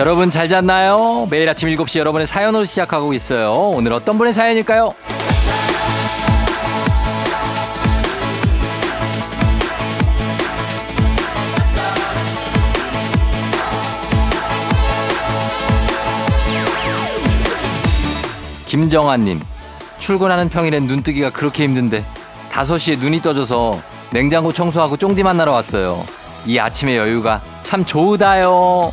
여러분 잘 잤나요? 매일 아침 7시 여러분의 사연으로 시작하고 있어요. 오늘 어떤 분의 사연일까요? 김정아님, 출근하는 평일엔 눈뜨기가 그렇게 힘든데 5시에 눈이 떠져서 냉장고 청소하고 쫑디 만나러 왔어요. 이 아침의 여유가 참 좋으다요.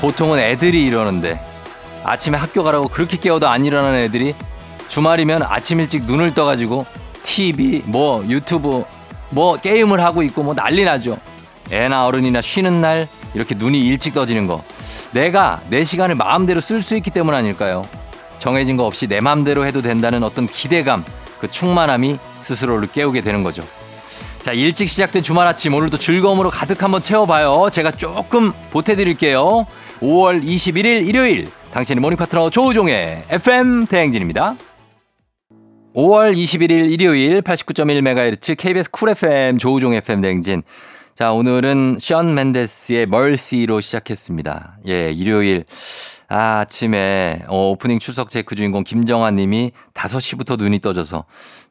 보통은 애들이 이러는데 아침에 학교 가라고 그렇게 깨워도 안 일어나는 애들이 주말이면 아침 일찍 눈을 떠가지고 TV, 뭐 유튜브, 뭐 게임을 하고 있고 뭐 난리 나죠. 애나 어른이나 쉬는 날 이렇게 눈이 일찍 떠지는 거. 내가 내 시간을 마음대로 쓸 수 있기 때문 아닐까요? 정해진 거 없이 내 마음대로 해도 된다는 어떤 기대감, 그 충만함이 스스로를 깨우게 되는 거죠. 자, 일찍 시작된 주말 아침 오늘도 즐거움으로 가득 한번 채워봐요. 제가 조금 보태드릴게요. 5월 21일 일요일 당신의 morning 파트너 조우종의 FM 대행진입니다. 5월 21일 일요일 89.1MHz KBS 쿨 FM 조우종 FM 대행진. 자, 오늘은 션 맨데스의 멀시로 시작했습니다. 예, 일요일. 아, 아침에 어, 오프닝 출석 체크 주인공 김정아 님이 5시부터 눈이 떠져서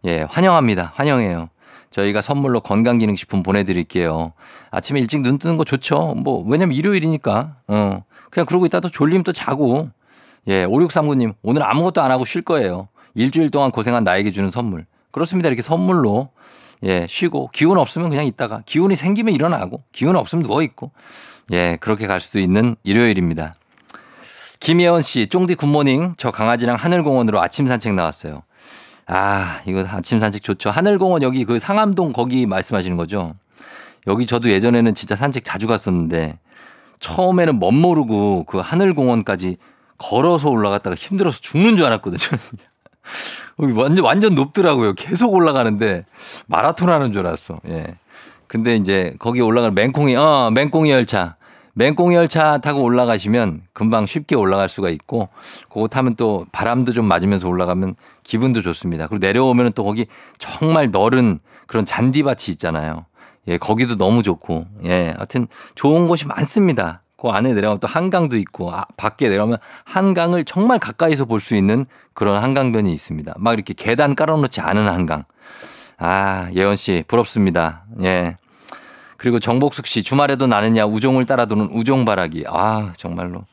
예, 환영합니다. 환영해요. 저희가 선물로 건강기능식품 보내드릴게요. 아침에 일찍 눈 뜨는 거 좋죠. 뭐, 왜냐면 일요일이니까. 어. 그냥 그러고 있다 또 졸리면 또 자고. 예, 5639님, 오늘 아무것도 안 하고 쉴 거예요. 일주일 동안 고생한 나에게 주는 선물. 그렇습니다. 이렇게 선물로. 예, 쉬고, 기운 없으면 그냥 있다가, 기운이 생기면 일어나고, 기운 없으면 누워있고. 예, 그렇게 갈 수도 있는 일요일입니다. 김예원 씨, 쫑디 굿모닝. 저 강아지랑 하늘공원으로 아침 산책 나왔어요. 아, 이거 아침 산책 좋죠. 하늘공원 여기 그 상암동 거기 말씀하시는 거죠? 여기 저도 예전에는 진짜 산책 자주 갔었는데 처음에는 멋 모르고 그 하늘공원까지 걸어서 올라갔다가 힘들어서 죽는 줄 알았거든요. 완전, 완전 높더라고요. 계속 올라가는데 마라톤 하는 줄 알았어. 예. 근데 이제 거기 올라가는 맹꽁이, 어, 맹꽁이 열차. 맹꽁이 열차 타고 올라가시면 금방 쉽게 올라갈 수가 있고 그거 타면 또 바람도 좀 맞으면서 올라가면 기분도 좋습니다. 그리고 내려오면 또 거기 정말 넓은 그런 잔디밭이 있잖아요. 예, 거기도 너무 좋고 예, 하여튼 좋은 곳이 많습니다. 그 안에 내려가면 또 한강도 있고 아, 밖에 내려오면 한강을 정말 가까이서 볼 수 있는 그런 한강변이 있습니다. 막 이렇게 계단 깔아놓지 않은 한강. 아, 예원 씨 부럽습니다. 예. 그리고 정복숙 씨 주말에도 나느냐 우종을 따라 도는 우종바라기. 아 정말로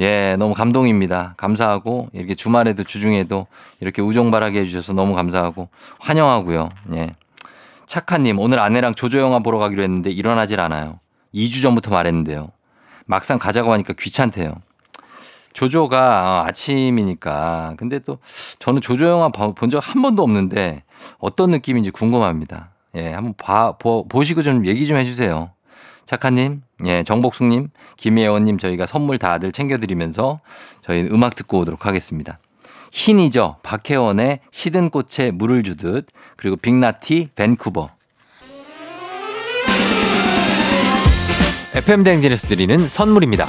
예 너무 감동입니다. 감사하고 이렇게 주말에도 주중에도 이렇게 우종바라기 해주셔서 너무 감사하고 환영하고요. 예 착한님 오늘 아내랑 조조 영화 보러 가기로 했는데 일어나질 않아요. 2주 전부터 말했는데요. 막상 가자고 하니까 귀찮대요. 조조가 아침이니까 근데 또 저는 조조 영화 본 적 한 번도 없는데 어떤 느낌인지 궁금합니다. 예, 한번 봐, 보, 보시고 좀 얘기 좀 해주세요. 착한님, 예, 정복숙님, 김예원님 저희가 선물 다들 챙겨드리면서 저희는 음악 듣고 오도록 하겠습니다. 흰이죠. 박혜원의 시든 꽃에 물을 주듯 그리고 빅나티 밴쿠버. FM 대행진에서 드리는 선물입니다.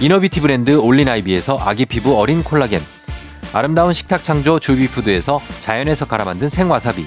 inner beauty 브랜드 올린아이비에서 아기 피부 어린 콜라겐 아름다운 식탁 창조 주비푸드에서 자연에서 갈아 만든 생와사비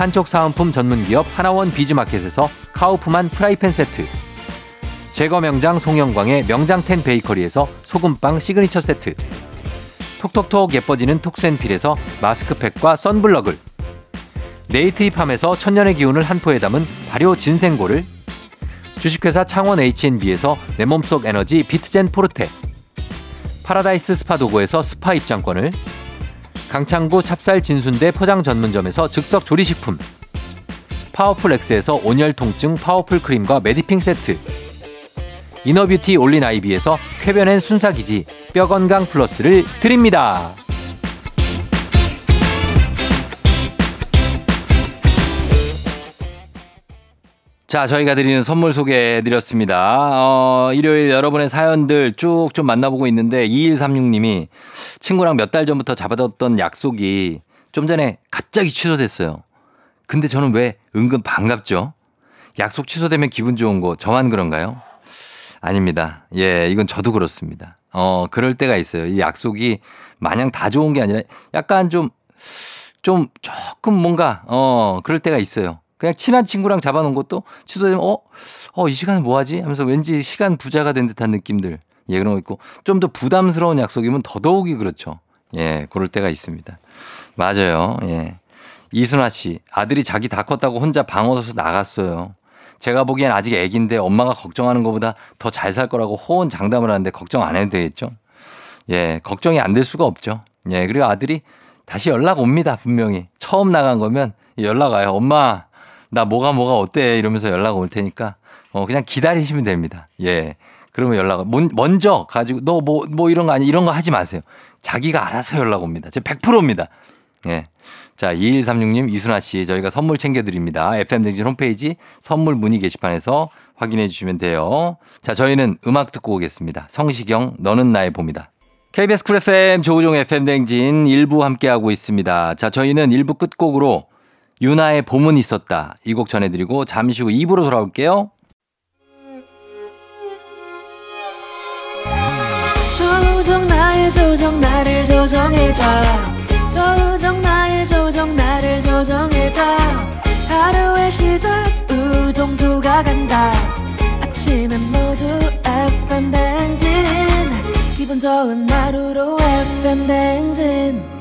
판촉 사은품 전문기업 하나원 비즈마켓에서 카우프만 프라이팬 세트. 제거 명장 송영광의 명장텐 베이커리에서 소금빵 시그니처 세트. 톡톡톡 예뻐지는 톡센필에서 마스크팩과 선블럭을. 네이트리팜에서 천년의 기운을 한 포에 담은 발효 진생고를. 주식회사 창원 H&B에서 내 몸속 에너지 비트젠 포르테. 파라다이스 스파 도구에서 스파 입장권을 강창구 찹쌀 진순대 포장 전문점에서 즉석 조리식품 파워풀 엑스에서 온열 통증 파워풀 크림과 메디핑 세트 이너뷰티 올린 아이비에서 쾌변엔 순사기지 뼈 건강 플러스를 드립니다. 자, 저희가 드리는 선물 소개해 드렸습니다. 어, 일요일 여러분의 사연들 쭉 좀 만나보고 있는데 2136님이 친구랑 몇 달 전부터 잡아뒀던 약속이 좀 전에 갑자기 취소됐어요. 근데 저는 왜 은근 반갑죠? 약속 취소되면 기분 좋은 거 저만 그런가요? 아닙니다. 예, 이건 저도 그렇습니다. 어, 그럴 때가 있어요. 이 약속이 마냥 다 좋은 게 아니라 약간 좀, 좀 조금 뭔가, 어, 그럴 때가 있어요. 그냥 친한 친구랑 잡아놓은 것도 취소되면 어, 어, 이 시간에 뭐 하지? 하면서 왠지 시간 부자가 된 듯한 느낌들. 예, 그런 거 있고 좀 더 부담스러운 약속이면 더더욱이 그렇죠. 예, 그럴 때가 있습니다. 맞아요. 예. 이순아 씨, 아들이 자기 다 컸다고 혼자 방 얻어서 나갔어요. 제가 보기엔 아직 애기인데 엄마가 걱정하는 것보다 더 잘 살 거라고 호언 장담을 하는데 걱정 안 해도 되겠죠? 예, 걱정이 안 될 수가 없죠. 예, 그리고 아들이 다시 연락 옵니다, 분명히. 처음 나간 거면 연락 와요. 엄마, 나 뭐가 뭐가 어때 이러면서 연락 올 테니까 어 그냥 기다리시면 됩니다. 예. 그러면 연락 먼저 가지고 너 뭐뭐 뭐 이런 거 아니 이런 거 하지 마세요. 자기가 알아서 연락 옵니다. 제 100%입니다. 예. 자, 2136님, 이순아 씨, 저희가 선물 챙겨 드립니다. FM등진 홈페이지 선물 문의 게시판에서 확인해 주시면 돼요. 자, 저희는 음악 듣고 오겠습니다. 성시경, 너는 나의 봄이다. KBS 쿨 FM 조우종 FM 댕진 1부 함께하고 있습니다. 자, 저희는 1부 끝곡으로 유나의 봄은 있었다. 이 곡 전해드리고 잠시 후 2부로 돌아올게요. 조정 나의 조정 나를 조정해줘. 조정 나의 조정 나를 조정해줘. 하루의 시절 우정조가 간다. 아침엔 모두 FM 댕진. 기분 좋은 하루로 FM 댕진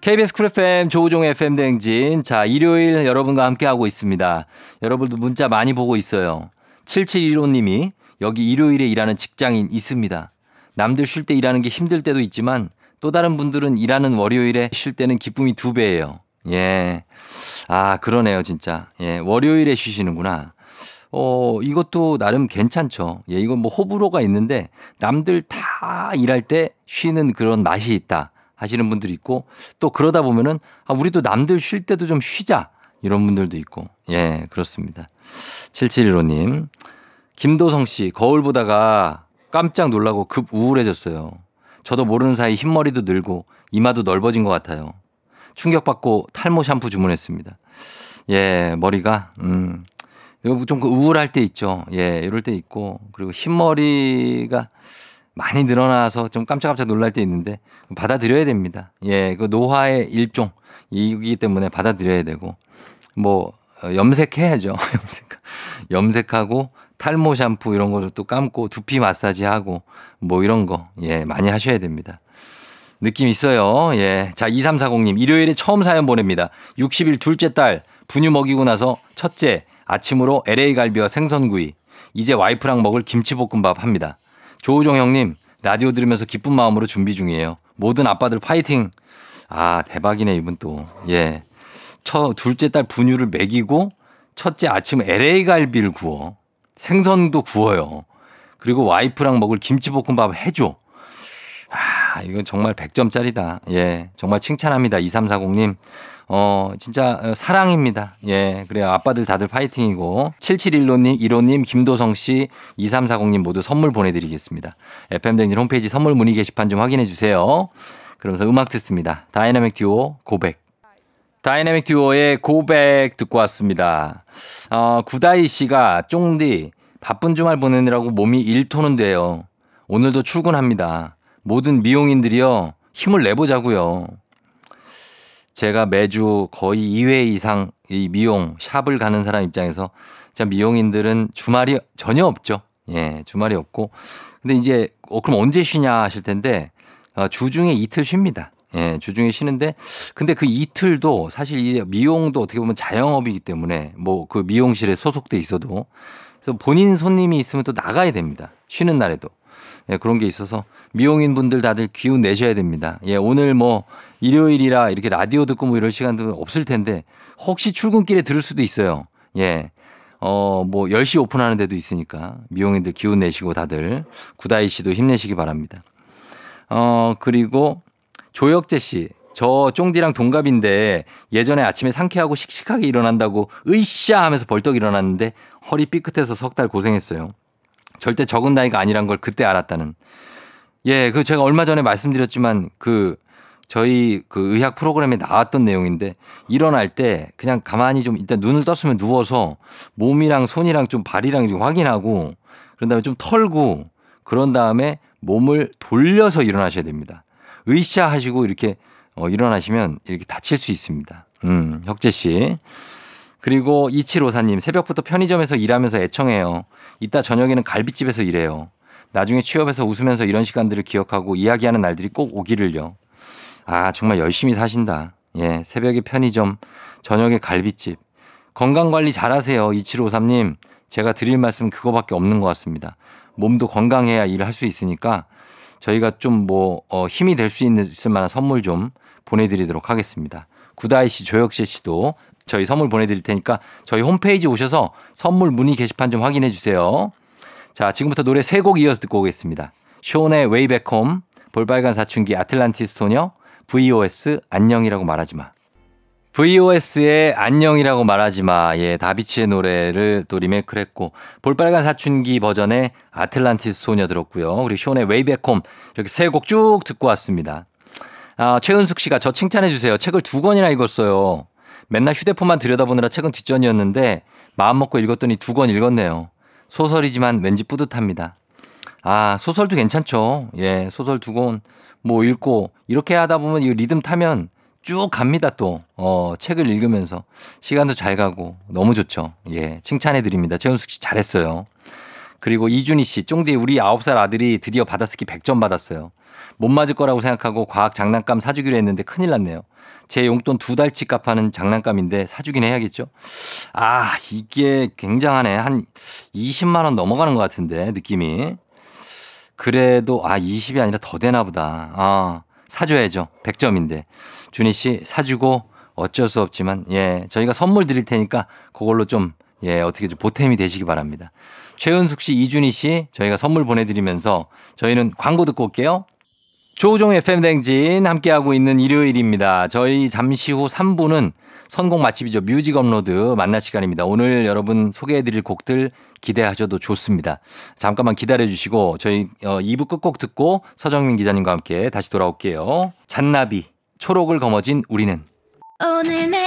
KBS 쿨 FM 조우종 FM 대행진. 자, 일요일 여러분과 함께하고 있습니다. 여러분도 문자 많이 보고 있어요. 7715님이 여기 일요일에 일하는 직장인 있습니다. 남들 쉴 때 일하는 게 힘들 때도 있지만 또 다른 분들은 일하는 월요일에 쉴 때는 기쁨이 두 배예요. 예. 아, 그러네요, 진짜. 예, 월요일에 쉬시는구나. 어, 이것도 나름 괜찮죠. 예, 이건 뭐 호불호가 있는데 남들 다 일할 때 쉬는 그런 맛이 있다. 하시는 분들이 있고 또 그러다 보면은 아, 우리도 남들 쉴 때도 좀 쉬자 이런 분들도 있고 예, 그렇습니다. 7715님. 김도성 씨, 거울 보다가 깜짝 놀라고 급 우울해졌어요. 저도 모르는 사이 흰머리도 늘고 이마도 넓어진 것 같아요. 충격받고 탈모 샴푸 주문했습니다. 예, 머리가, 음, 이거 좀그 우울할 때 있죠. 예, 이럴 때 있고. 그리고 흰머리가 많이 늘어나서 좀 깜짝깜짝 놀랄 때 있는데 받아들여야 됩니다. 예, 그 노화의 일종 이기 때문에 받아들여야 되고 뭐 어, 염색해야죠. 염색 염색하고 탈모 샴푸 이런 거를 또 감고 두피 마사지 하고 뭐 이런 거 예, 많이 하셔야 됩니다. 느낌 있어요. 예. 자, 2340님 일요일에 처음 사연 보냅니다. 60일 둘째 딸 분유 먹이고 나서 첫째 아침으로 LA 갈비와 생선구이 이제 와이프랑 먹을 김치볶음밥 합니다. 조우종 형님, 라디오 들으면서 기쁜 마음으로 준비 중이에요. 모든 아빠들 파이팅! 아, 대박이네, 이분 또. 예. 첫, 둘째 딸 분유를 먹이고, 첫째 아침 LA 갈비를 구워. 생선도 구워요. 그리고 와이프랑 먹을 김치볶음밥 해줘. 아, 이건 정말 100점짜리다. 예. 정말 칭찬합니다. 2340님. 어, 진짜 어, 사랑입니다. 예. 그래요. 아빠들 다들 파이팅이고. 7715님, 1호님, 김도성 씨, 2340님 모두 선물 보내드리겠습니다. FM대행진 홈페이지 선물 문의 게시판 좀 확인해 주세요. 그러면서 음악 듣습니다. 다이나믹 듀오 고백. 다이나믹 듀오의 고백 듣고 왔습니다. 어, 구다이 씨가 쫑디 바쁜 주말 보내느라고 몸이 1톤은 돼요. 오늘도 출근합니다. 모든 미용인들이요. 힘을 내보자고요. 제가 매주 거의 2회 이상 이 미용 샵을 가는 사람 입장에서 자 미용인들은 주말이 전혀 없죠. 예, 주말이 없고. 근데 이제 어, 그럼 언제 쉬냐 하실 텐데 어, 주중에 이틀 쉽니다. 예, 주중에 쉬는데 근데 그 이틀도 사실 이 미용도 어떻게 보면 자영업이기 때문에 뭐 그 미용실에 소속돼 있어도 그래서 본인 손님이 있으면 또 나가야 됩니다. 쉬는 날에도. 예, 그런 게 있어서 미용인 분들 다들 기운 내셔야 됩니다. 예, 오늘 뭐 일요일이라 이렇게 라디오 듣고 뭐 이럴 시간도 없을 텐데 혹시 출근길에 들을 수도 있어요. 예. 어, 뭐 10시 오픈하는 데도 있으니까 미용인들 기운 내시고 다들 구다이 씨도 힘내시기 바랍니다. 어, 그리고 조혁재 씨. 저 쫑디랑 동갑인데 예전에 아침에 상쾌하고 씩씩하게 일어난다고 으쌰 하면서 벌떡 일어났는데 허리 삐끗해서 석 달 고생했어요. 절대 적은 나이가 아니란 걸 그때 알았다는. 예, 그 제가 얼마 전에 말씀드렸지만 그 저희 그 의학 프로그램에 나왔던 내용인데 일어날 때 그냥 가만히 좀 일단 눈을 떴으면 누워서 몸이랑 손이랑 좀 발이랑 좀 확인하고 그런 다음에 좀 털고 그런 다음에 몸을 돌려서 일어나셔야 됩니다. 으쌰 하시고 이렇게 어, 일어나시면 이렇게 다칠 수 있습니다. 음, 혁재 씨. 그리고 2754님 새벽부터 편의점에서 일하면서 애청해요. 이따 저녁에는 갈비집에서 일해요. 나중에 취업해서 웃으면서 이런 시간들을 기억하고 이야기하는 날들이 꼭 오기를요. 아, 정말 열심히 사신다. 예, 새벽에 편의점, 저녁에 갈비집. 건강 관리 잘하세요. 2753님. 제가 드릴 말씀 그거밖에 없는 것 같습니다. 몸도 건강해야 일을 할 수 있으니까 저희가 좀 뭐, 어, 힘이 될 수 있을 만한 선물 좀 보내드리도록 하겠습니다. 구다이 씨, 조혁재 씨도 저희 선물 보내드릴 테니까 저희 홈페이지 오셔서 선물 문의 게시판 좀 확인해 주세요. 자, 지금부터 노래 세 곡 이어서 듣고 오겠습니다. 숀의 Way Back Home, 볼빨간 사춘기 아틀란티스 소녀, VOS 안녕이라고 말하지 마. VOS의 안녕이라고 말하지 마. 예, 다비치의 노래를 또 리메이크를 했고, 볼빨간 사춘기 버전의 아틀란티스 소녀 들었고요. 그리고 숀의 Way Back Home 이렇게 세 곡 쭉 듣고 왔습니다. 아, 최은숙 씨가 저 칭찬해 주세요. 책을 두 권이나 읽었어요. 맨날 휴대폰만 들여다보느라 책은 뒷전이었는데 마음 먹고 읽었더니 두 권 읽었네요. 소설이지만 왠지 뿌듯합니다. 아, 소설도 괜찮죠. 예, 소설 두 권 뭐 읽고 이렇게 하다 보면 이 리듬 타면 쭉 갑니다 또. 어, 책을 읽으면서 시간도 잘 가고 너무 좋죠. 예, 칭찬해 드립니다. 최은숙 씨 잘했어요. 그리고 이준희 씨, 쫑디 우리 9살 아들이 드디어 받아쓰기 100점 받았어요. 못 맞을 거라고 생각하고 과학 장난감 사주기로 했는데 큰일 났네요. 제 용돈 두 달치 값하는 장난감인데 사주긴 해야겠죠? 아, 이게 굉장하네. 한 20만 원 넘어가는 것 같은데, 느낌이. 그래도, 아, 20이 아니라 더 되나 보다. 아, 사줘야죠. 100점인데. 준희 씨, 사주고 어쩔 수 없지만, 예, 저희가 선물 드릴 테니까 그걸로 좀, 예, 어떻게 좀 보탬이 되시기 바랍니다. 최은숙 씨, 이준희 씨, 저희가 선물 보내드리면서 저희는 광고 듣고 올게요. 조우종의 FM대행진 함께하고 있는 일요일입니다. 저희 잠시 후 3부는 선곡 맛집이죠. 뮤직 업로드 만날 시간입니다. 오늘 여러분 소개해드릴 곡들 기대하셔도 좋습니다. 잠깐만 기다려주시고 저희 2부 어, 끝곡 듣고 서정민 기자님과 함께 다시 돌아올게요. 잔나비, 초록을 거머쥔 우리는 오늘 내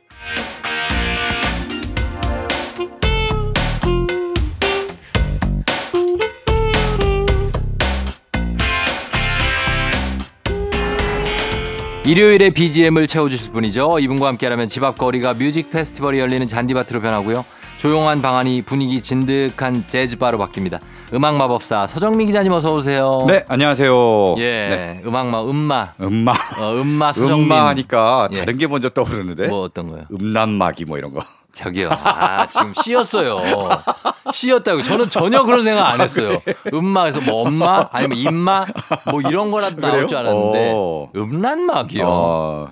일요일에 BGM을 채워주실 분이죠. 이분과 함께하면 집 앞 거리가 뮤직 페스티벌이 열리는 잔디밭으로 변하고요. 조용한 방안이 분위기 진득한 재즈바로 바뀝니다. 음악 마법사 서정민 기자님 어서 오세요. 네, 안녕하세요. 예, 네. 음악마 음마. 음마. 어, 음마 서정민. 음마 하니까 예. 다른 예. 게 먼저 떠오르는데. 뭐 어떤 거요? 음란마기 뭐 이런 거. 저기요. 아, 지금 씨였어요. 씨였다고. 저는 전혀 그런 생각 안 했어요. 음마에서 뭐 엄마? 아니면 임마? 뭐 이런 거라도 나올 그래요? 줄 알았는데. 어. 음란막이요. 어,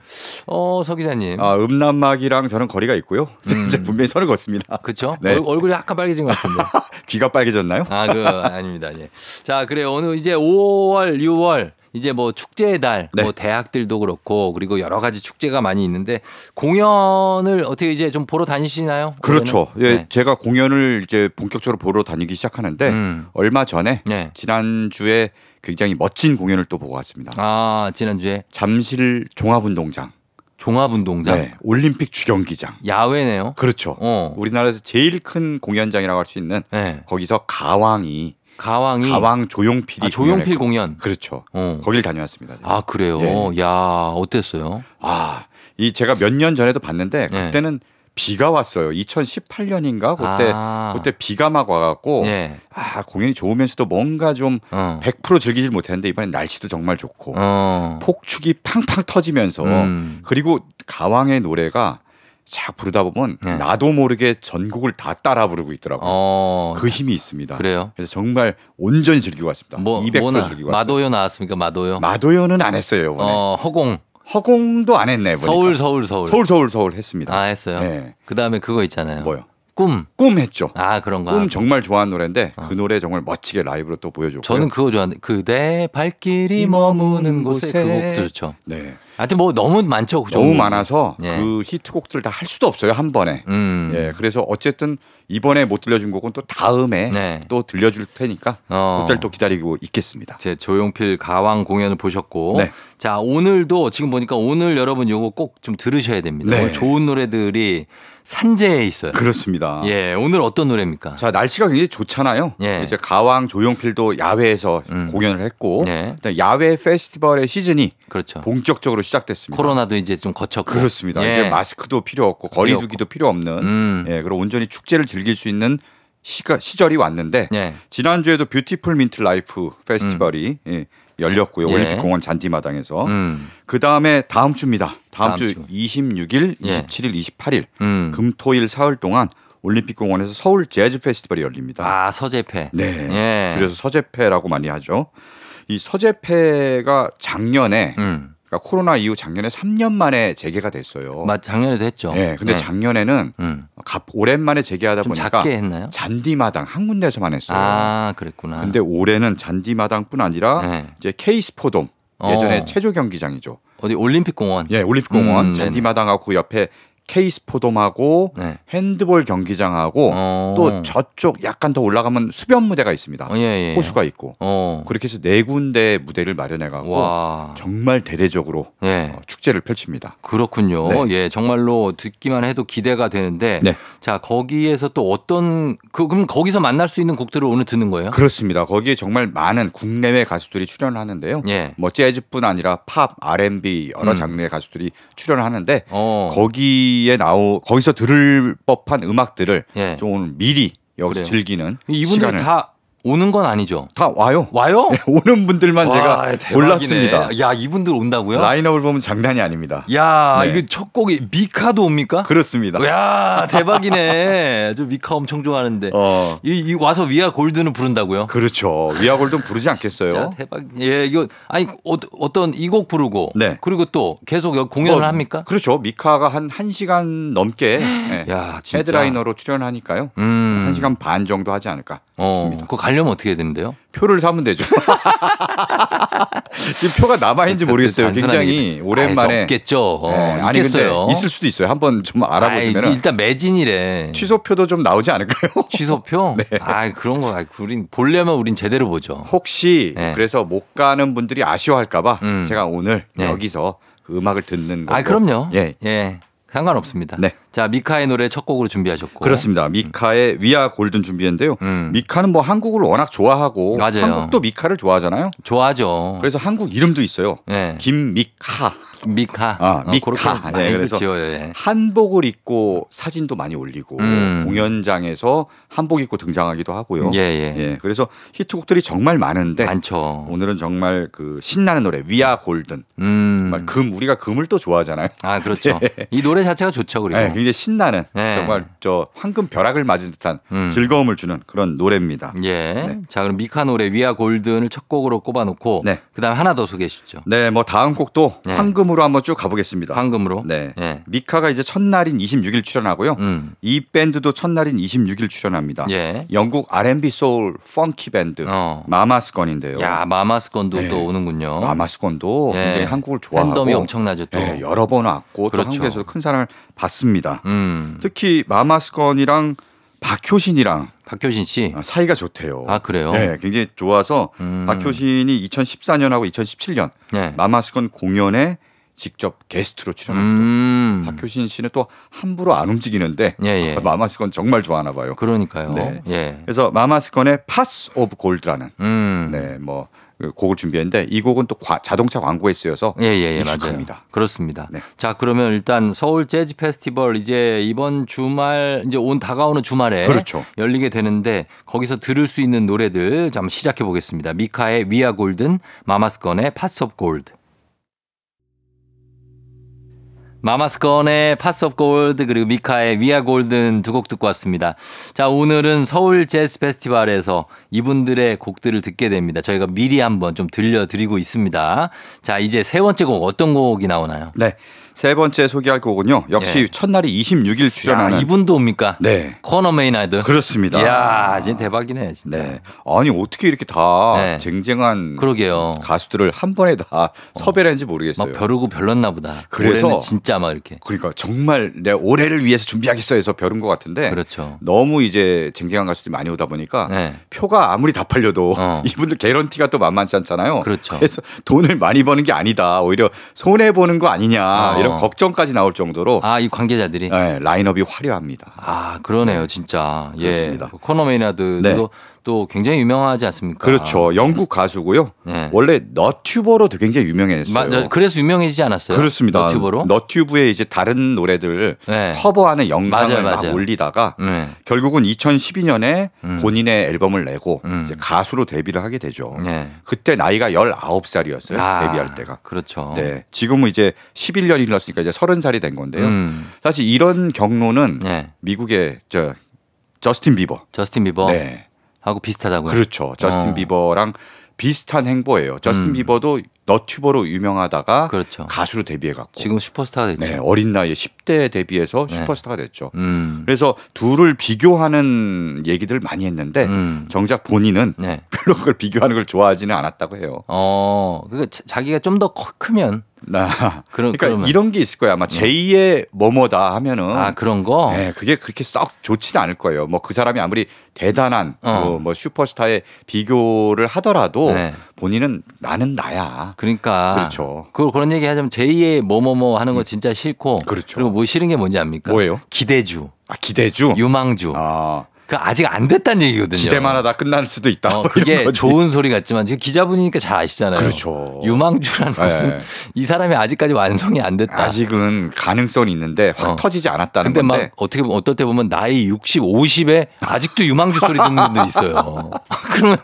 어, 서 기자님. 아, 음란막이랑 저는 거리가 있고요. 음. 이제 분명히 선을 걷습니다. 그쵸? 네. 얼- 얼굴이 약간 빨개진 것 같은데. 귀가 빨개졌나요? 아, 그, 아닙니다. 예. 자, 그래요. 오늘 이제 5월, 6월. 이제 뭐 축제의 달, 네. 뭐 대학들도 그렇고 그리고 여러 가지 축제가 많이 있는데 공연을 어떻게 이제 좀 보러 다니시나요? 그렇죠. 예, 네. 제가 공연을 이제 본격적으로 보러 다니기 시작하는데 음. 얼마 전에 네. 지난 주에 굉장히 멋진 공연을 또 보고 왔습니다. 아, 지난 주에 잠실 종합운동장, 종합운동장. 네, 올림픽 주경기장. 야외네요. 그렇죠. 어. 우리나라에서 제일 큰 공연장이라고 할 수 있는 네. 거기서 가왕이 가왕이 가왕 조용필이 아, 조용필 공연했고. 공연. 그렇죠. 어. 거길 다녀왔습니다. 아, 그래요. 예. 야, 어땠어요? 아, 이 제가 몇 년 전에도 봤는데 네. 그때는 비가 왔어요. 2018년인가 그때 아. 그때 비가 막 와갖고 예. 아 공연이 좋으면서도 뭔가 좀 어. 100% 즐기질 못했는데 이번엔 날씨도 정말 좋고 어. 폭축이 팡팡 터지면서 음. 그리고 가왕의 노래가 쫙 부르다 보면 네. 나도 모르게 전곡을 다 따라 부르고 있더라고요. 어. 그 힘이 있습니다. 그래요? 그래서 정말 온전히 즐기고 왔습니다. 뭐 200% 뭐나 즐기고 왔어요. 마도요 나왔습니까? 마도요. 마도연은 안 했어요 이번에. 어, 허공. 허공도 안 했네 보니까. 서울 서울 서울. 서울 서울 서울 했습니다. 아, 했어요. 네. 그다음에 그거 있잖아요. 뭐요? 꿈. 꿈 했죠. 아, 그런 거. 꿈. 정말 좋아하는 노래인데 그 노래 정말 멋지게 라이브로 또 보여줬고요. 저는 그거 좋아하는데 그대 발길이 머무는 곳에 그 곡도 좋죠. 네. 하여튼 뭐 너무 많죠. 그 너무. 많아서 예. 그 히트곡들 다할 수도 없어요 한 번에. 음. 예, 그래서 어쨌든 이번에 못 들려준 곡은 또 다음에 네. 또 들려줄 테니까 어. 그때를 또 기다리고 있겠습니다. 제 조용필 가왕 공연을 보셨고 네. 자 오늘도 지금 보니까 오늘 여러분 요거 꼭 좀 들으셔야 됩니다. 네. 좋은 노래들이 산재에 있어요. 그렇습니다. 예 오늘 어떤 노래입니까? 자 날씨가 굉장히 좋잖아요. 예. 이제 가왕 조용필도 야외에서 음. 공연을 했고 네. 일단 야외 페스티벌의 시즌이 그렇죠. 본격적으로 시작됐습니다. 코로나도 이제 좀 거쳤고 그렇습니다. 예. 이제 마스크도 필요 없고 거리두기도 필요 없는 음. 예, 그리고 온전히 축제를 즐길 수 있는 시가, 시절이 왔는데 예. 지난주에도 뷰티풀 민트 라이프 페스티벌이 예, 열렸고요. 예. 올림픽 공원 잔디마당에서. 음. 그 다음에 다음 주입니다. 다음, 다음 주, 주. 26일, 예. 27일, 28일 음. 금토일 사흘 동안 올림픽 공원에서 서울 재즈 페스티벌이 열립니다. 아 서재페. 네. 예. 줄여서 서재페라고 많이 하죠. 이 서재페가 작년에 음. 그러니까 코로나 이후 작년에 3년 만에 재개가 됐어요. 맞 작년에도 했죠. 예, 근데 네. 작년에는 음. 갑- 오랜만에 재개하다 좀 보니까 작게 했나요? 잔디마당 한 군데서만 했어요. 아 그랬구나. 근데 올해는 잔디마당뿐 아니라 네. 이제 케이스포돔 예전에 어. 체조 경기장이죠. 어디 올림픽 공원. 예, 올림픽 공원 음, 네네. 잔디마당하고 그 옆에 케이스포돔하고 네. 핸드볼 경기장하고 어. 또 저쪽 약간 더 올라가면 수변 무대가 있습니다. 어, 예, 예. 호수가 있고 어. 그렇게 해서 네 군데 무대를 마련해 갖고 와. 정말 대대적으로 예. 어, 축제를 펼칩니다. 그렇군요. 네. 예, 정말로 듣기만 해도 기대가 되는데. 네. 자, 거기에서 또 어떤, 그, 그럼 거기서 만날 수 있는 곡들을 오늘 듣는 거예요? 그렇습니다. 거기에 정말 많은 국내외 가수들이 출연을 하는데요. 예. 뭐 재즈뿐 아니라 팝, R&B 여러 음. 장르의 가수들이 출연을 하는데 어. 거기에 나오 거기서 들을 법한 음악들을 예. 좀 오늘 미리 여기서 그래요. 즐기는 이분들 시간을 다 오는 건 아니죠? 다 와요. 와요? 네, 오는 분들만 와, 제가 대박이네. 골랐습니다. 야, 이분들 온다고요? 라인업을 보면 장난이 아닙니다. 야, 네. 이거 첫 곡이 미카도 옵니까? 그렇습니다. 야, 대박이네. 저 미카 엄청 좋아하는데. 어, 이, 이 와서 위아 골드는 부른다고요? 그렇죠. 위아골든 부르지 않겠어요? 진짜 대박. 예, 이거 아니 어, 어떤 이 곡 부르고 네. 그리고 또 계속 공연을 뭐, 합니까? 그렇죠. 미카가 한 1시간 넘게 네, 야. 헤드라이너로 출연하니까요. 음. 한 1시간 반 정도 하지 않을까 어, 싶습니다. 그거 가려면 어떻게 되는데요? 표를 사면 되죠. 지금 표가 남아있는지 모르겠어요. 단순한 굉장히 얘기네. 오랜만에. 없겠죠. 어, 네, 아니 있겠어요. 근데 있을 수도 있어요. 한번 좀 알아보시면 아이, 일단 매진이래. 취소표도 좀 나오지 않을까요? 취소표? 네. 아, 그런 거, 아, 우린 보려면 우린 제대로 보죠. 혹시 네. 그래서 못 가는 분들이 아쉬워할까봐 음. 제가 오늘 네. 여기서 그 음악을 듣는 거. 아, 그럼요. 예. 예. 상관없습니다. 네. 자, 미카의 노래 첫 곡으로 준비하셨고. 그렇습니다. 미카의 위아 골든 준비했는데요. 음. 미카는 뭐 한국을 워낙 좋아하고 맞아요. 한국도 미카를 좋아하잖아요. 좋아하죠. 그래서 한국 이름도 있어요. 예. 김미카. 미카. 아, 어, 미카. 네, 그래서 지어요. 예. 한복을 입고 사진도 많이 올리고 음. 공연장에서 한복 입고 등장하기도 하고요. 예, 예. 예, 그래서 히트곡들이 정말 많은데 많죠. 오늘은 정말 그 신나는 노래 위아 골든 음. 정말 금 우리가 금을 또 좋아하잖아요. 아, 그렇죠. 이 노래 자체가 좋죠, 그리고. 네, 굉장히 신나는 네. 정말 저 황금 벼락을 맞은 듯한 음. 즐거움을 주는 그런 노래입니다. 예. 네. 자, 그럼 미카 노래 위아 골든을 첫 곡으로 꼽아놓고 네. 그다음에 하나 더 소개해 주시죠. 네, 뭐 다음 곡도 네. 황금으로 한번 쭉 가보겠습니다. 황금으로. 네. 예. 미카가 이제 첫날인 26일 출연하고요. 음. 이 밴드도 첫날인 26일 출연합니다. 예. 영국 R&B 소울 펑키 밴드 어. 마마스건인데요. 야, 마마스건도 네. 또 오는군요. 마마스건도 예. 굉장히 한국을 좋아하고 팬덤이 엄청나죠, 또. 네, 여러 번 왔고 그렇죠. 또 한국에서도 큰 사랑을 받습니다. 음. 특히 마마스건이랑 박효신이랑 박효신 씨. 사이가 좋대요. 아, 그래요? 네, 굉장히 좋아서 음. 박효신이 2014년하고 2017년 네. 마마스건 공연에 직접 게스트로 출연합니다. 음. 박효신 씨는 또 함부로 안 움직이는데 예, 예. 마마스건 정말 좋아하나 봐요. 그러니까요. 네. 예. 그래서 마마스건의 Pots of Gold라는 음. 네, 뭐 곡을 준비했는데 이 곡은 또 과- 자동차 광고에 쓰여서 예, 예, 예, 익숙합니다. 맞아요. 그렇습니다. 네. 자, 그러면 일단 서울 재즈 페스티벌 이제 이번 주말 이제 온 다가오는 주말에 그렇죠. 열리게 되는데 거기서 들을 수 있는 노래들 한번 시작해 보겠습니다. 미카의 We Are Golden, 마마스건의 Pots of Gold. 마마스건의 Pots of Gold 그리고 미카의 We Are Golden 두 곡 듣고 왔습니다. 자, 오늘은 서울 재즈 페스티벌에서 이분들의 곡들을 듣게 됩니다. 저희가 미리 한번 좀 들려드리고 있습니다. 자, 이제 세 번째 곡 어떤 곡이 나오나요? 네. 세 번째 소개할 곡은요. 역시 예. 첫날이 26일 출연하는 야, 이분도 옵니까? 네. 코너 메이너드. 그렇습니다. 이야, 진짜 대박이네, 진짜. 네. 아니 어떻게 이렇게 다 네. 쟁쟁한 그러게요. 가수들을 한 번에 다 섭외를 했는지 막 모르겠어요. 벼르고 별렀나 보다. 그래서- 진짜 막 이렇게. 그러니까 정말 내 올해를 위해서 준비하겠어 해서 벼른 것 같은데 그렇죠. 너무 이제 쟁쟁한 가수들이 많이 오다 보니까 네. 표가 아무리 다 팔려도 어. 이분들 개런티가 또 만만치 않잖아요. 그렇죠. 래서 돈을 많이 버는 게 아니다. 오히려 손해 보는 거 아니냐 어. 이런 걱정까지 나올 정도로 아, 이 관계자들이. 네, 라인업이 화려합니다. 아, 그러네요, 진짜. 예. 그렇습니다. 코너 메이나드도 네. 또 굉장히 유명하지 않습니까? 그렇죠. 영국 가수고요. 네. 원래 너튜버로도 굉장히 유명했어요. 맞아. 그래서 유명해지지 않았어요? 그렇습니다. 너튜브로? 너튜브에 이제 다른 노래들을 네. 커버하는 영상을 맞아요, 막 맞아요. 올리다가 네. 결국은 2012년에 음. 본인의 앨범을 내고 음. 가수로 데뷔를 하게 되죠. 네. 그때 나이가 19살이었어요. 아, 데뷔할 때가. 그렇죠. 네. 지금은 이제 11년이 흘렀으니까 이제 30살이 된 건데요. 음. 사실 이런 경로는 네. 미국의 저 저스틴 비버. 저스틴 비버 네. 하고 비슷하다고요? 그렇죠. 저스틴 어. 비버랑 비슷한 행보예요. 저스틴 음. 비버도 너튜버로 유명하다가 그렇죠. 가수로 데뷔해갖고 지금 슈퍼스타가 됐죠. 네, 어린 나이에 10대에 데뷔해서 네. 슈퍼스타가 됐죠. 음. 그래서 둘을 비교하는 얘기들을 많이 했는데 음. 정작 본인은 네. 별로 그걸 비교하는 걸 좋아하지는 않았다고 해요. 어, 그 자기가 좀 더 크면 나 그런 그러니까 그러면. 이런 게 있을 거예요. 아마 제2의 뭐뭐다 하면은 아 그런 거. 네, 그게 그렇게 썩 좋지는 않을 거예요. 뭐 그 사람이 아무리 대단한 어. 뭐, 뭐 슈퍼스타에 비교를 하더라도 네. 본인은 나는 나야. 그러니까 그렇죠. 그 그런 얘기 하자면 제2의 뭐뭐뭐 하는 거 진짜 싫고 그렇죠. 리고 뭐 싫은 게 뭔지 압니까? 뭐예요? 기대주, 아, 기대주. 유망주. 아, 그 아직 안 됐다는 얘기거든요. 기대만 하다 끝날 수도 있다. 어, 뭐 그게 거지. 좋은 소리 같지만 지금 기자분이니까 잘 아시잖아요. 그렇죠. 유망주라는 네. 것은 이 사람이 아직까지 완성이 안 됐다. 아직은 가능성이 있는데 확 어. 터지지 않았다는 근데 건데. 막 어떻게 보면 어떨 때 보면 나이 60, 50에 아직도 유망주 소리 듣는 분들 있어요. 그러면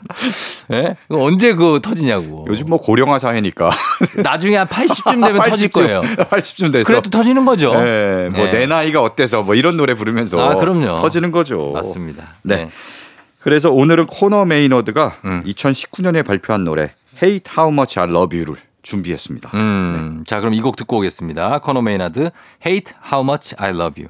예? 그거 언제 그 터지냐고. 요즘 뭐 고령화 사회니까 나중에 한 80쯤 되면 터질 80쯤, 거예요. 80쯤 돼서. 그래도 터지는 거죠. 네, 네. 뭐내 나이가 어때서 뭐 이런 노래 부르면서 아, 그럼요. 터지는 거죠. 맞습니다. 네. 그래서 오늘은 코너 메이너드가 음. 2019년에 발표한 노래 Hate How Much I Love You를 준비했습니다. 음, 자 그럼 이 곡 듣고 오겠습니다. 코너 메이너드 Hate How Much I Love You.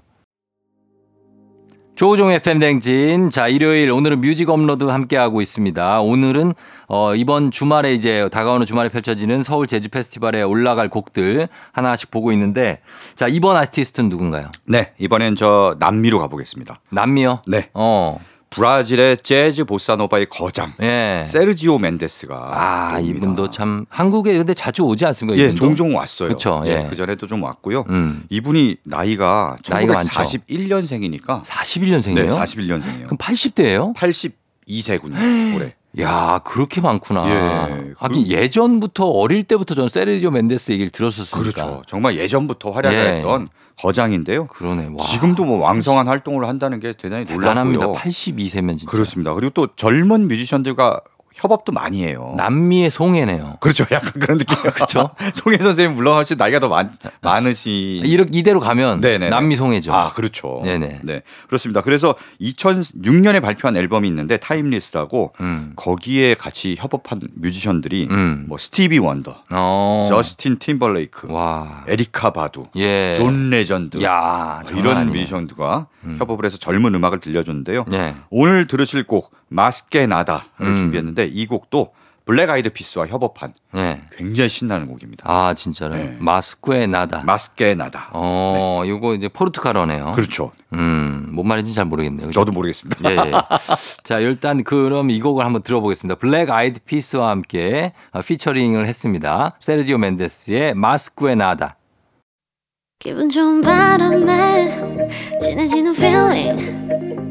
조우종의 FM 대행진. 자, 일요일 오늘은 뮤직 업로드 함께하고 있습니다. 오늘은 어, 이번 주말에 이제 다가오는 주말에 펼쳐지는 서울 재즈 페스티벌에 올라갈 곡들 하나씩 보고 있는데 자, 이번 아티스트는 누군가요? 네, 이번엔 저 남미로 가보겠습니다. 남미요? 네, 어. 브라질의 재즈 보사노바의 거장 예. 세르지오 멘데스가 아, 옵니다. 이분도 참 한국에 근데 자주 오지 않습니까? 예, 이분도? 종종 왔어요. 그쵸, 예. 그 전에도 좀 왔고요. 음. 이분이 나이가 나이가 많죠. 1941년생이니까 41년생이에요? 네, 41년생이에요. 그럼 80대예요? 82세군요. 올해. 야, 그렇게 많구나. 예. 하긴 예전부터 어릴 때부터 저는 세르지오 멘데스 얘기를 들었었으니까. 그렇죠. 정말 예전부터 활약했던 거장인데요. 그러네. 와. 지금도 뭐 왕성한 활동을 한다는 게 대단히 대단합니다. 놀랍고요. 82세면 진짜. 그렇습니다. 그리고 또 젊은 뮤지션들과 협업도 많이 해요. 남미의 송해네요. 그렇죠. 약간 그런 느낌. 그렇죠. 송해 선생님 물론 훨씬 나이가 더 많, 많으시. 이렇게 이대로 가면 네네. 남미 송해죠. 아, 그렇죠. 네네. 네. 그렇습니다. 그래서 2006년에 발표한 앨범이 있는데 Timeless라고 음. 거기에 같이 협업한 뮤지션들이 음. 뭐 스티비 원더, 어. 저스틴 팀벌레이크, 와. 에리카 바두, 예. 존 레전드 야, 장난 이런 아니네. 뮤지션들과 협업을 해서 젊은 음악을 들려줬는데요. 예. 오늘 들으실 곡 Mas Que Nada를 음. 준비했는데 이 곡도 블랙 아이드 피스와 협업한 예. 굉장히 신나는 곡입니다. 아, 진짜로. 네. Mas Que Nada. Mas Que Nada. 어, 요거 이제 포르투갈어네요. 그렇죠. 음, 뭔 말인지 잘 모르겠네요. 그죠? 저도 모르겠습니다. 예, 예. 자, 일단 그럼 이 곡을 한번 들어보겠습니다. 블랙 아이드 피스와 함께 어, 피처링을 했습니다. 세르지오 멘데스의 Mas Que Nada. 기분 좋은 바람에 진해지는 feeling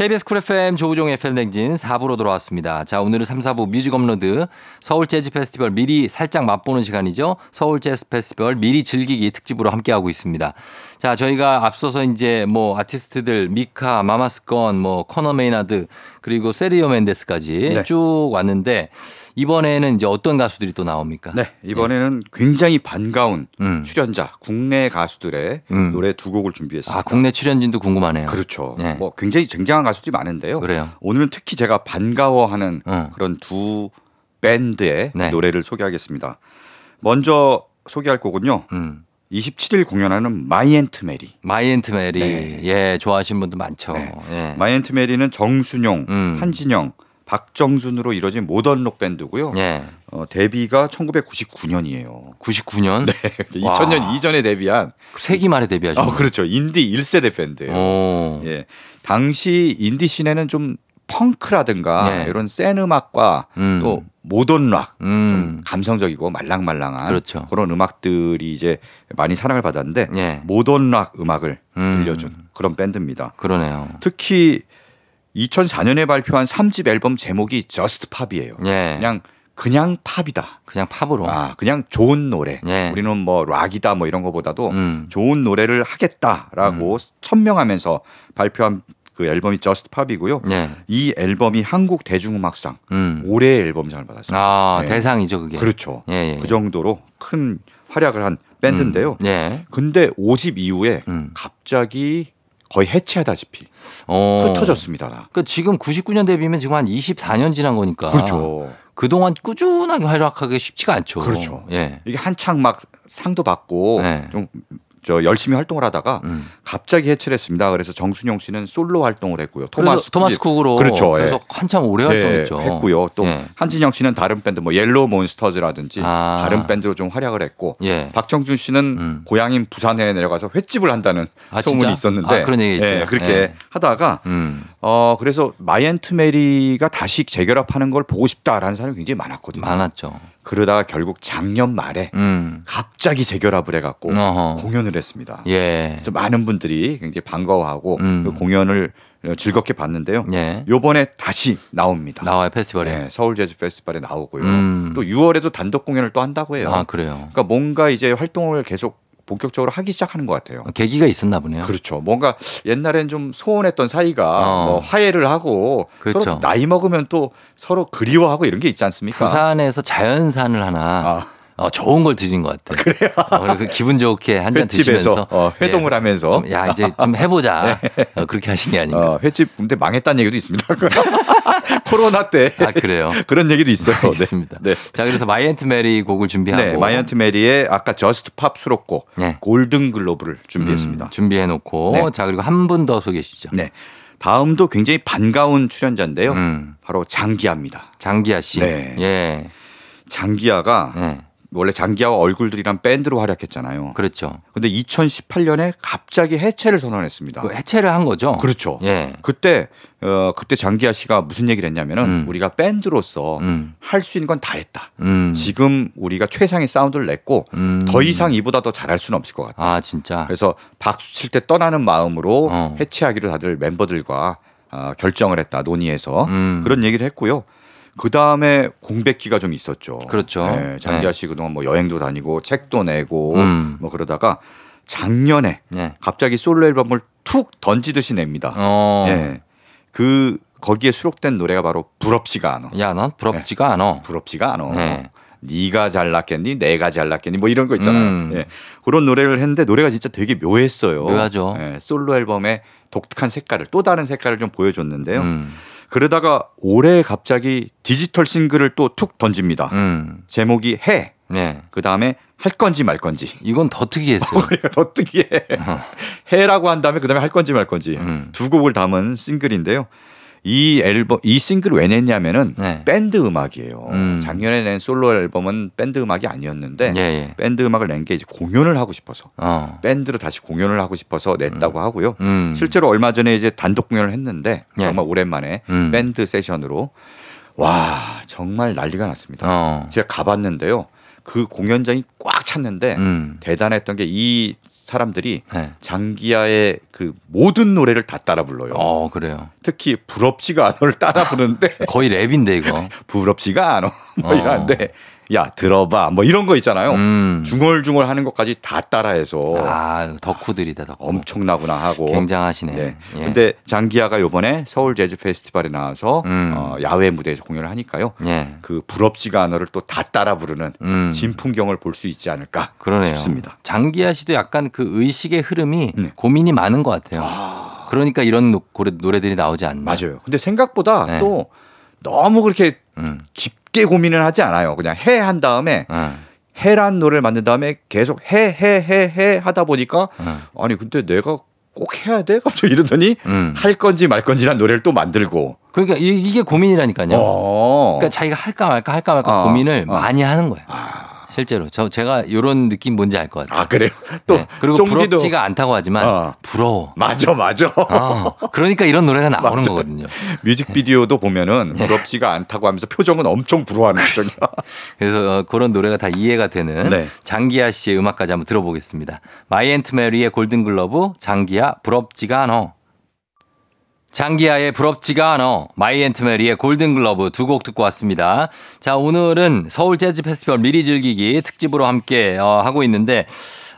KBS 쿨 FM 조우종 FM 대행진 4부로 돌아왔습니다. 자, 오늘은 3, 4부 뮤직 업로드 서울 재즈 페스티벌 미리 살짝 맛보는 시간이죠. 서울 재즈 페스티벌 미리 즐기기 특집으로 함께하고 있습니다. 자, 저희가 앞서서 이제 뭐 아티스트들 미카, 마마스건, 뭐 코너 메이나드 그리고 세르지오 멘데스까지 네. 쭉 왔는데 이번에는 이제 어떤 가수들이 또 나옵니까? 네, 이번에는 굉장히 반가운 음. 출연자, 국내 가수들의 음. 노래 두 곡을 준비했습니다. 아, 국내 출연진도 궁금하네요. 그렇죠. 네. 뭐 굉장히 쟁쟁한 가수들이 많은데요. 그래요. 오늘은 특히 제가 반가워하는 어. 그런 두 밴드의 네. 노래를 소개하겠습니다. 먼저 소개할 곡은요. 음. 27일 공연하는 마이앤트 메리. 마이앤트 메리. 네. 예, 좋아하시는 분들 많죠. 네. 예. 마이앤트 메리는 정순용, 음. 한진영, 박정준으로 이루어진 모던 록 밴드고요. 예. 어, 데뷔가 1999년이에요. 99년? 네. 2000년 이전에 데뷔한 세기 말에 데뷔하죠. 어, 그렇죠. 인디 1세대 밴드예요. 오. 예. 당시 인디 씬에는 좀 펑크라든가 네. 이런 센 음악과 음. 또 모던 락, 음. 좀 감성적이고 말랑말랑한 그렇죠. 그런 음악들이 이제 많이 사랑을 받았는데 예. 모던 락 음악을 음. 들려준 그런 밴드입니다. 그러네요. 특히 2004년에 발표한 3집 앨범 제목이 Just Pop이에요. 예. 그냥 그냥 팝이다. 그냥 팝으로. 아, 그냥 좋은 노래. 예. 우리는 뭐 락이다 뭐 이런 거보다도 음. 좋은 노래를 하겠다라고 천명하면서 발표한 그 앨범이 Just Pop이고요. 예. 이 앨범이 한국 대중음악상 음. 올해의 앨범상을 받았어요. 아, 네. 대상이죠, 그게. 그렇죠. 예, 예. 그 정도로 큰 활약을 한 밴드인데요. 음. 예. 근데 5집 이후에 음. 갑자기 거의 해체하다시피 어. 흩어졌습니다. 그러니까 지금 99년 데뷔면 지금 한 24년 지난 거니까. 그렇죠. 그동안 꾸준하게 활약하기 쉽지가 않죠. 그렇죠. 예. 이게 한창 막 상도 받고 네. 좀 저 열심히 활동을 하다가 음. 갑자기 해체를 했습니다. 그래서 정순용 씨는 솔로 활동을 했고요. 토마스 토마스 쿡으로 그렇죠. 예. 계속 한참 오래 활동했죠. 했고요. 또 예. 한진영 씨는 다른 밴드 뭐 옐로우 몬스터즈라든지 아. 다른 밴드로 좀 활약을 했고 예. 박정준 씨는 음. 고향인 부산에 내려가서 횟집을 한다는 아, 소문이 진짜? 있었는데 아, 그런 얘기 있어요. 예, 그렇게 예. 하다가 음. 어 그래서 마이앤트 메리가 다시 재결합하는 걸 보고 싶다라는 사람이 굉장히 많았거든요. 많았죠. 그러다가 결국 작년 말에 음. 갑자기 재결합을 해갖고 어허. 공연을 했습니다. 예. 그래서 많은 분들이 굉장히 반가워하고 음. 그 공연을 즐겁게 봤는데요. 예. 요번에 다시 나옵니다. 나와요, 페스티벌에. 네, 서울 재즈 페스티벌에 나오고요. 음. 또 6월에도 단독 공연을 또 한다고 해요. 아, 그래요. 그러니까 뭔가 이제 활동을 계속 본격적으로 하기 시작하는 것 같아요. 계기가 있었나 보네요. 그렇죠. 뭔가 옛날엔 좀 소원했던 사이가 어. 뭐 화해를 하고 그렇죠. 서로 나이 먹으면 또 서로 그리워하고 이런 게 있지 않습니까? 부산에서 자연산을 하나 아. 어, 좋은 걸 드신 것 같아요. 그래요. 어, 그리고 기분 좋게 한 잔 드시면서 어, 회동을 예. 하면서 좀, 야 이제 좀 해보자. 어, 그렇게 하신 게 아닌가. 어, 횟집 근데 망했다는 얘기도 있습니다. 코로나 때 아 그래요. 그런 얘기도 있어요. 네. 알겠습니다. 네. 자 그래서 마이앤트 메리 곡을 준비하고 네, 마이앤트 메리의 아까 Just Pop 수록곡 네. 골든 글러브를 준비했습니다. 음, 준비해놓고 네. 자 그리고 한 분 더 소개해 주시죠. 네. 다음도 굉장히 반가운 출연자인데요. 음, 바로 장기하입니다. 장기하 씨. 네. 예. 장기하가 예. 원래 장기하와 얼굴들이란 밴드로 활약했잖아요. 그렇죠. 근데 2018년에 갑자기 해체를 선언했습니다. 그 해체를 한 거죠. 그렇죠. 예. 그때 어 그때 장기하 씨가 무슨 얘기를 했냐면은 음. 우리가 밴드로서 음. 할수 있는 건 다 했다. 음. 지금 우리가 최상의 사운드를 냈고 음. 더 이상 이보다 더 잘할 수는 없을 것 같다. 아 진짜. 그래서 박수 칠 때 떠나는 마음으로 어. 해체하기로 다들 멤버들과 아, 결정을 했다 논의해서 음. 그런 얘기를 했고요. 그 다음에 공백기가 좀 있었죠. 그렇죠. 네, 장기하 네. 씨 그동안 뭐 여행도 다니고 책도 내고 음. 뭐 그러다가 작년에 네. 갑자기 솔로 앨범을 툭 던지듯이 냅니다. 어. 예. 그 거기에 수록된 노래가 바로 부럽지가 않아. 야, 넌 부럽지가 않아. 부럽지가 않아. 네. 네가 잘났겠니? 내가 잘났겠니? 뭐 이런 거 있잖아요. 음. 예. 그런 노래를 했는데 노래가 진짜 되게 묘했어요. 묘하죠. 예. 솔로 앨범의 독특한 색깔을 또 다른 색깔을 좀 보여줬는데요. 음. 그러다가 올해 갑자기 디지털 싱글을 또 툭 던집니다. 음. 제목이 해. 네. 그 다음에 할 건지 말 건지. 이건 더 특이했어요. 그러니까 더 특이해. 해라고 한 다음에 그 다음에 할 건지 말 건지. 음. 두 곡을 담은 싱글인데요. 이 앨범 이 싱글을 왜 냈냐면은 네. 밴드 음악이에요. 음. 작년에 낸 솔로 앨범은 밴드 음악이 아니었는데 예, 예. 밴드 음악을 낸 게 이제 공연을 하고 싶어서 어. 밴드로 다시 공연을 하고 싶어서 냈다고 하고요. 음. 실제로 얼마 전에 이제 단독 공연을 했는데 예. 정말 오랜만에 음. 밴드 세션으로 와 정말 난리가 났습니다. 어. 제가 가봤는데요. 그 공연장이 꽉 찼는데 음. 대단했던 게 이 사람들이 네. 장기야의 그 모든 노래를 다 따라 불러요. 어, 그래요. 특히 부럽지가 않아를 따라 부르는데 거의 랩인데 이거. 부럽지가 않아 뭐 어. 이러는데 야 들어봐 뭐 이런 거 있잖아요. 음. 중얼중얼 하는 것까지 다 따라해서 아, 덕후들이다, 덕후. 엄청나구나 하고 굉장하시네. 네. 예. 근데 장기야가 요번에 서울 재즈 페스티벌에 나와서 음. 어, 야외 무대에서 공연을 하니까요. 예. 그 부럽지가 않아를 또 다 따라 부르는 음. 진풍경을 볼 수 있지 않을까 그러네요. 싶습니다. 장기하 씨도 약간 그 의식의 흐름이 네. 고민이 많은 것 같아요. 그러니까 이런 노, 노래들이 나오지 않나. 맞아요. 근데 생각보다 네. 또 너무 그렇게 음. 깊게 고민을 하지 않아요. 그냥 해 한 다음에 어. 해란 노래를 만든 다음에 계속 해 해 해 해 하다 보니까 어. 아니 근데 내가 꼭 해야 돼? 갑자기 이러더니 음. 할 건지 말 건지란 노래를 또 만들고. 그러니까 이, 게 고민이라니까요. 어. 그러니까 자기가 할까 말까 할까 말까 어. 고민을 어. 많이 하는 거예요. 실제로 저 제가 이런 느낌 뭔지 알 것 같아요. 아 그래요? 또 네. 그리고 쫑디도- 부럽지가 않다고 하지만 어. 부러워. 맞아 맞아. 어. 그러니까 이런 노래가 나오는 맞아요. 거거든요. 뮤직비디오도 보면은 네. 부럽지가 않다고 하면서 표정은 엄청 부러워하는 표정이야. 그래서 어, 그런 노래가 다 이해가 되는 네. 장기하 씨의 음악까지 한번 들어보겠습니다. 마이앤트 메리의 Golden Glove, 장기하 부럽지가 않어. 장기하의 부럽지가 않어, 마이 앤트 메리의 Golden Glove 두 곡 듣고 왔습니다. 자, 오늘은 서울 재즈 페스티벌 미리 즐기기 특집으로 함께 어, 하고 있는데,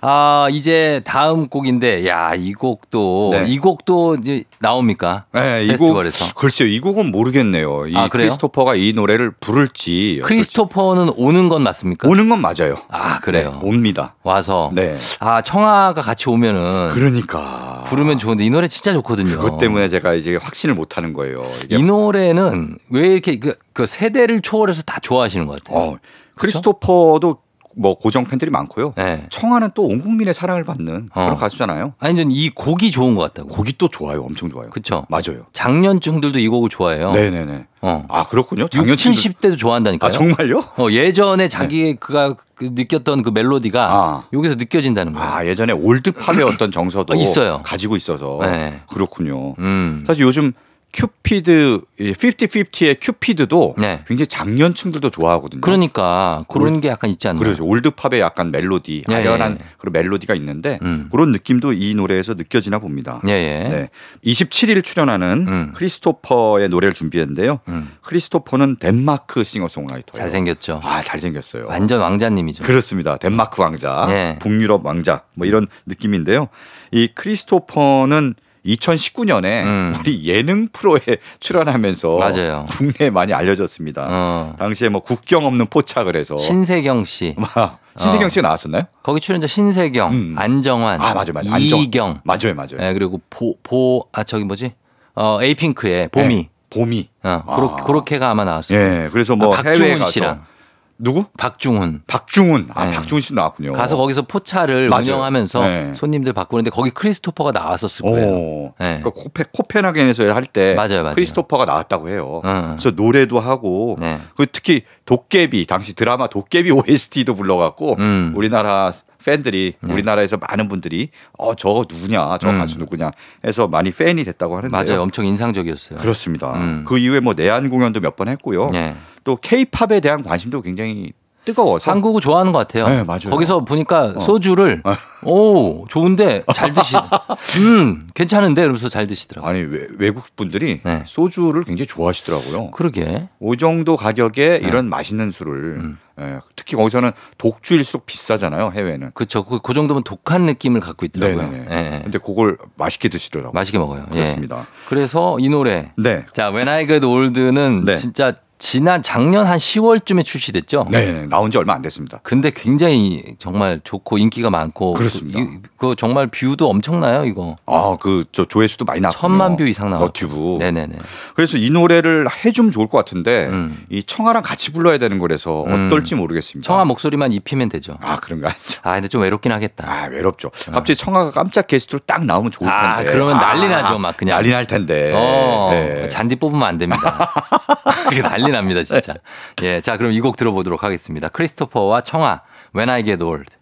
아, 이제 다음 곡인데, 야, 이 곡도, 네. 이 곡도 이제 나옵니까? 네, 이 곡. 글쎄요, 이 곡은 모르겠네요. 이 아? 크리스토퍼가 이 노래를 부를지. 크리스토퍼는 오는 건 맞습니까? 오는 건 맞아요. 아, 그래요? 네, 옵니다. 와서. 네. 아, 청아가 같이 오면은 그러니까. 부르면 좋은데 이 노래 진짜 좋거든요. 그것 때문에 제가 이제 확신을 못 하는 거예요. 이 노래는 왜 이렇게 그, 그 세대를 초월해서 다 좋아하시는 것 같아요. 어, 크리스토퍼도 뭐 고정 팬들이 많고요. 네. 청하는 또 온 국민의 사랑을 받는 어. 그런 가수잖아요. 아니, 저는 이 곡이 좋은 것 같다고. 곡이 또 좋아요. 엄청 좋아요. 그쵸. 맞아요. 장년층들도 이 곡을 좋아해요. 네 네 네. 어. 아 그렇군요. 6, 장년 70대도 좋아한다니까요. 아 정말요? 어, 예전에 자기 그가 그 느꼈던 그 멜로디가 아. 여기서 느껴진다는 거예요. 아 예전에 올드팝의 어떤 정서도 어, 있어요. 가지고 있어서 네. 그렇군요. 음. 사실 요즘 큐피드 50-50의 큐피드도 네. 굉장히 장년층들도 좋아하거든요. 그러니까 그런 게 약간 있지 않나요? 그렇죠. 올드팝의 약간 멜로디, 예, 아련한 예. 그런 멜로디가 있는데 음. 그런 느낌도 이 노래에서 느껴지나 봅니다. 예, 예. 네. 27일 출연하는 음. 크리스토퍼의 노래를 준비했는데요. 음. 크리스토퍼는 덴마크 싱어송라이터예요. 잘생겼죠. 아, 잘생겼어요. 완전 왕자님이죠. 그렇습니다. 덴마크 왕자, 네. 북유럽 왕자 뭐 이런 느낌인데요. 이 크리스토퍼는 2019년에 음. 우리 예능 프로에 출연하면서 맞아요. 국내에 많이 알려졌습니다. 어. 당시에 뭐 국경 없는 포착을 해서 신세경 씨. 막 신세경 씨가 나왔었나요? 거기 출연자 신세경, 음. 안정환, 아 맞아요, 맞아요. 이경, 맞아요, 맞아요. 예, 그리고 보, 보, 아, 저기 뭐지? 어, 에이핑크의 보미. 네, 보미. 어, 아. 그렇게, 그렇게가 아마 나왔어요. 예, 그래서 뭐 아, 해외 가서 씨랑. 누구? 박중훈. 박중훈. 아, 네. 박중훈 씨 나왔군요. 가서 거기서 포차를 맞아요. 운영하면서 네. 손님들 받는데 거기 크리스토퍼가 나왔었을 거예요. 오. 네. 그러니까 코페, 코펜하겐에서 할 때. 크리스토퍼가 나왔다고 해요. 어. 그래서 노래도 하고 네. 그 특히 도깨비 당시 드라마 도깨비 OST도 불러갖고 음. 우리나라 팬들이 네. 우리나라에서 많은 분들이 어 저거 누구냐 저 음. 가수 누구냐 해서 많이 팬이 됐다고 하는데요. 맞아요. 엄청 인상적이었어요. 그렇습니다. 음. 그 이후에 뭐 내한 공연도 몇 번 했고요. 네. 또 케이팝에 대한 관심도 굉장히 뜨거워서 한국을 좋아하는 것 같아요. 네, 맞아요. 어. 거기서 보니까 소주를 오 좋은데 잘 드시. 음 괜찮은데 이러면서 잘 드시더라고. 요 아니 외, 외국 분들이 네. 소주를 굉장히 좋아하시더라고요. 그러게. 이 정도 가격에 네. 이런 맛있는 술을 음. 예, 특히 거기서는 독주일수록 비싸잖아요 해외는. 그렇죠. 그, 그 정도면 독한 느낌을 갖고 있더라고요. 네네네. 예, 예. 근데 그걸 맛있게 드시더라고요. 맛있게 먹어요. 예. 그렇습니다. 그래서 이 노래 네. 자 When I Get Old는 네. 진짜 지난 작년 한 10월쯤에 출시됐죠. 네, 나온 지 얼마 안 됐습니다. 근데 굉장히 정말 좋고 인기가 많고 그렇습니다. 그, 이- 그 정말 view도 엄청나요 이거. 아, 그 저 조회수도 많이 나왔고 천만 view 이상 나왔고. 너튜브. 네 네 네. 그래서 이 노래를 해주면 좋을 것 같은데 음. 이 청아랑 같이 불러야 되는 거라서 음. 어떨지 모르겠습니다. 청아 목소리만 입히면 되죠. 아 그런가? 아 근데 좀 외롭긴 하겠다. 아 외롭죠. 갑자기 청아가 깜짝 게스트로 딱 나오면 좋을 텐데. 아, 그러면 난리 나죠, 막 그냥. 난리 날 텐데. 어, 네. 잔디 뽑으면 안 됩니다. 그게 난리 납니다, 진짜. 예, 자, 그럼 이 곡 들어보도록 하겠습니다. 크리스토퍼와 청아, When I Get Old.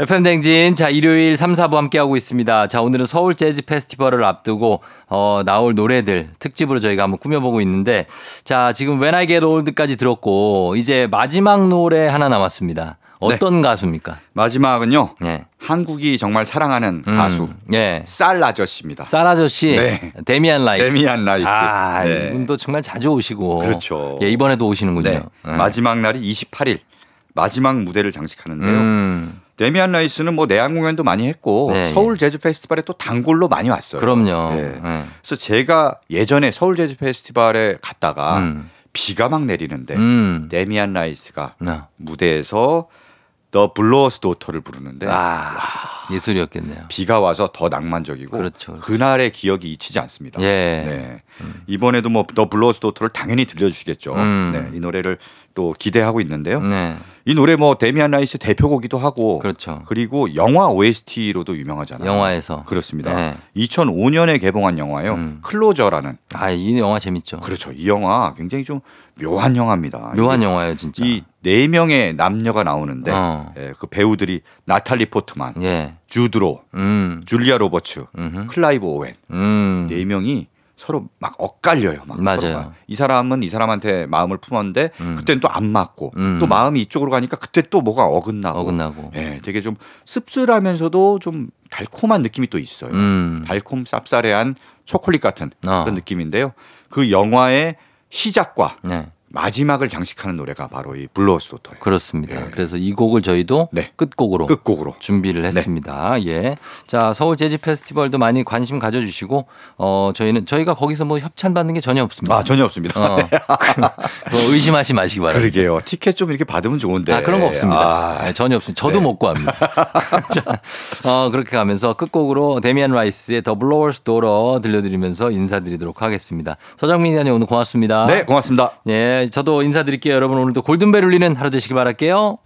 FM 댕진, 자, 일요일 3, 4부 함께하고 있습니다. 자, 오늘은 서울 재즈 페스티벌을 앞두고, 어, 나올 노래들 특집으로 저희가 한번 꾸며보고 있는데, 자, 지금 When I Get Old까지 들었고, 이제 마지막 노래 하나 남았습니다. 어떤 가수입니까? 마지막은요. 예. 한국이 정말 사랑하는 음, 가수 예. 쌀 아저씨입니다. 쌀 아저씨, 네. 데미안 라이스. 데미안 라이스. 아, 네. 이분도 정말 자주 오시고. 그렇죠. 예, 이번에도 오시는군요. 네. 예. 마지막 날이 28일. 마지막 무대를 장식하는데요. 음, 데미안 라이스는 뭐 내한 공연도 많이 했고 네. 서울 재즈 페스티벌에 또 단골로 많이 왔어요. 그럼요. 네. 예. 그래서 제가 예전에 서울 재즈 페스티벌에 갔다가 음. 비가 막 내리는데 음. 데미안 라이스가 네. 무대에서 The Blower's Daughter를 부르는데 아, 예술이었겠네요. 비가 와서 더 낭만적이고 그렇죠. 그날의 기억이 잊히지 않습니다. 예. 네. 이번에도 뭐 The Blower's Daughter를 당연히 들려주시겠죠. 음. 네. 이 노래를 또 기대하고 있는데요. 네. 이 노래 뭐 데미안 라이스 대표곡이기도 하고 그렇죠. 그리고 영화 OST로도 유명하잖아요. 영화에서. 그렇습니다. 네. 2005년에 개봉한 영화예요. 음. Closer라는 아, 이 영화 재밌죠. 그렇죠. 이 영화 굉장히 좀 묘한 영화입니다. 묘한 영화예요, 진짜. 이 네 명의 남녀가 나오는데 어. 예, 그 배우들이 나탈리 포트만, 예. 주드 로, 음. 줄리아 로버츠, 음흠. 클라이브 오웬 음. 네 명이 서로 막 엇갈려요. 막 맞아요. 막. 이 사람은 이 사람한테 마음을 품었는데 음. 그때는 또 안 맞고 음. 또 마음이 이쪽으로 가니까 그때 또 뭐가 어긋나고. 어긋나고. 예, 되게 좀 씁쓸하면서도 좀 달콤한 느낌이 또 있어요. 음. 달콤 쌉싸래한 초콜릿 같은 어. 그런 느낌인데요. 그 영화의 시작과 네. 마지막을 장식하는 노래가 바로 이 블루어스 도터예요. 그렇습니다. 예. 그래서 이 곡을 저희도 네. 끝곡으로 끝곡으로. 준비를 네. 했습니다. 예. 자, 서울 재즈 페스티벌도 많이 관심 가져 주시고, 어, 저희는, 저희가 거기서 뭐 협찬 받는 게 전혀 없습니다. 아 전혀 없습니다. 어, 뭐 의심하지 마시기 바랍니다. 그러게요. 티켓 좀 이렇게 받으면 좋은데. 아, 그런 거 없습니다. 아, 네, 전혀 없습니다. 저도 네. 못 구합니다. 자, 어, 그렇게 가면서 끝곡으로 데미안 라이스의 더 블로워스 도러 들려드리면서 인사드리도록 하겠습니다. 서정민 기자님 오늘 고맙습니다. 네, 고맙습니다. 예, 저도 인사드릴게요. 여러분 오늘도 골든벨 울리는 하루 되시길 바랄게요.